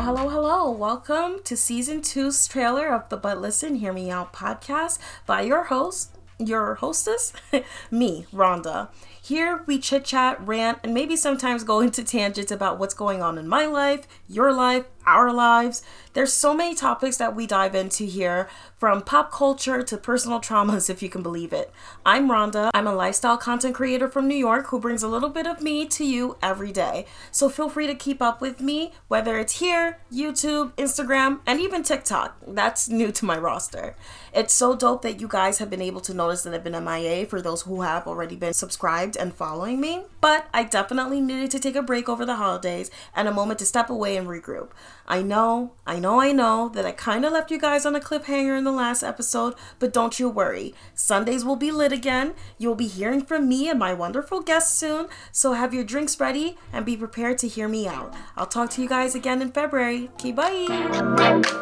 hello, hello. Welcome to season two's trailer of the But Listen, Hear Me Out podcast by your host, your hostess, me, Rhonda. Here we chit chat, rant, and maybe sometimes go into tangents about what's going on in my life, your life, our lives. There's so many topics that we dive into here, from pop culture to personal traumas, if you can believe it. I'm Rhonda. I'm a lifestyle content creator from New York who brings a little bit of me to you every day. So feel free to keep up with me, whether it's here, YouTube, Instagram, and even TikTok. That's new to my roster. It's so dope that you guys have been able to notice that I've been MIA for those who have already been subscribed and following me. But I definitely needed to take a break over the holidays and a moment to step away and regroup. I know, I know, I know that I kind of left you guys on a cliffhanger in the last episode, but don't you worry. Sundays will be lit again. You'll be hearing from me and my wonderful guests soon, so have your drinks ready and be prepared to hear me out. I'll talk to you guys again in February. Okay, bye.